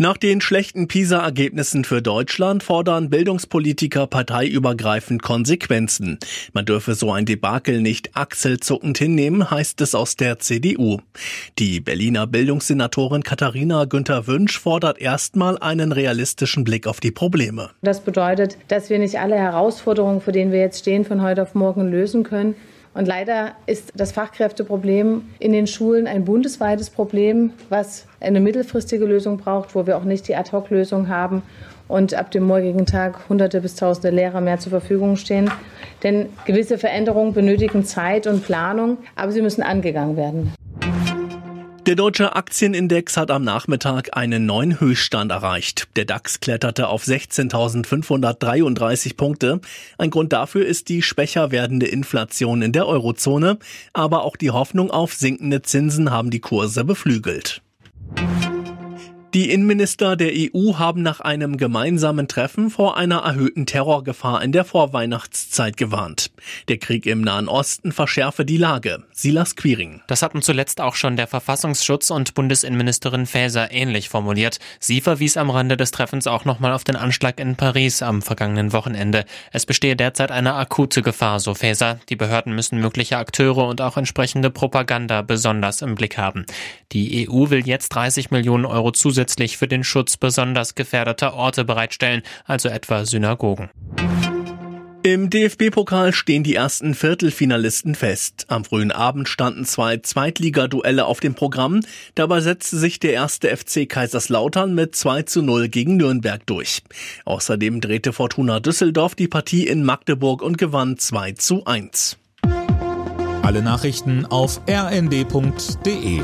Nach den schlechten PISA-Ergebnissen für Deutschland fordern Bildungspolitiker parteiübergreifend Konsequenzen. Man dürfe so ein Debakel nicht achselzuckend hinnehmen, heißt es aus der CDU. Die Berliner Bildungssenatorin Katharina Günther Wünsch fordert erstmal einen realistischen Blick auf die Probleme. Das bedeutet, dass wir nicht alle Herausforderungen, vor denen wir jetzt stehen, von heute auf morgen lösen können. Und leider ist das Fachkräfteproblem in den Schulen ein bundesweites Problem, was eine mittelfristige Lösung braucht, wo wir auch nicht die Ad-Hoc-Lösung haben und ab dem morgigen Tag hunderte bis tausende Lehrer mehr zur Verfügung stehen. Denn gewisse Veränderungen benötigen Zeit und Planung, aber sie müssen angegangen werden. Der deutsche Aktienindex hat am Nachmittag einen neuen Höchststand erreicht. Der DAX kletterte auf 16.533 Punkte. Ein Grund dafür ist die schwächer werdende Inflation in der Eurozone, aber auch die Hoffnung auf sinkende Zinsen haben die Kurse beflügelt. Die Innenminister der EU haben nach einem gemeinsamen Treffen vor einer erhöhten Terrorgefahr in der Vorweihnachtszeit gewarnt. Der Krieg im Nahen Osten verschärfe die Lage. Silas Quiring. Das hatten zuletzt auch schon der Verfassungsschutz und Bundesinnenministerin Faeser ähnlich formuliert. Sie verwies am Rande des Treffens auch nochmal auf den Anschlag in Paris am vergangenen Wochenende. Es bestehe derzeit eine akute Gefahr, so Faeser. Die Behörden müssen mögliche Akteure und auch entsprechende Propaganda besonders im Blick haben. Die EU will jetzt 30 Millionen Euro zusätzlich zusätzlich für den Schutz besonders gefährdeter Orte bereitstellen, also etwa Synagogen. Im DFB-Pokal stehen die ersten Viertelfinalisten fest. Am frühen Abend standen zwei Zweitligaduelle auf dem Programm. Dabei setzte sich der erste FC Kaiserslautern mit 2 zu 0 gegen Nürnberg durch. Außerdem drehte Fortuna Düsseldorf die Partie in Magdeburg und gewann 2 zu 1. Alle Nachrichten auf rnd.de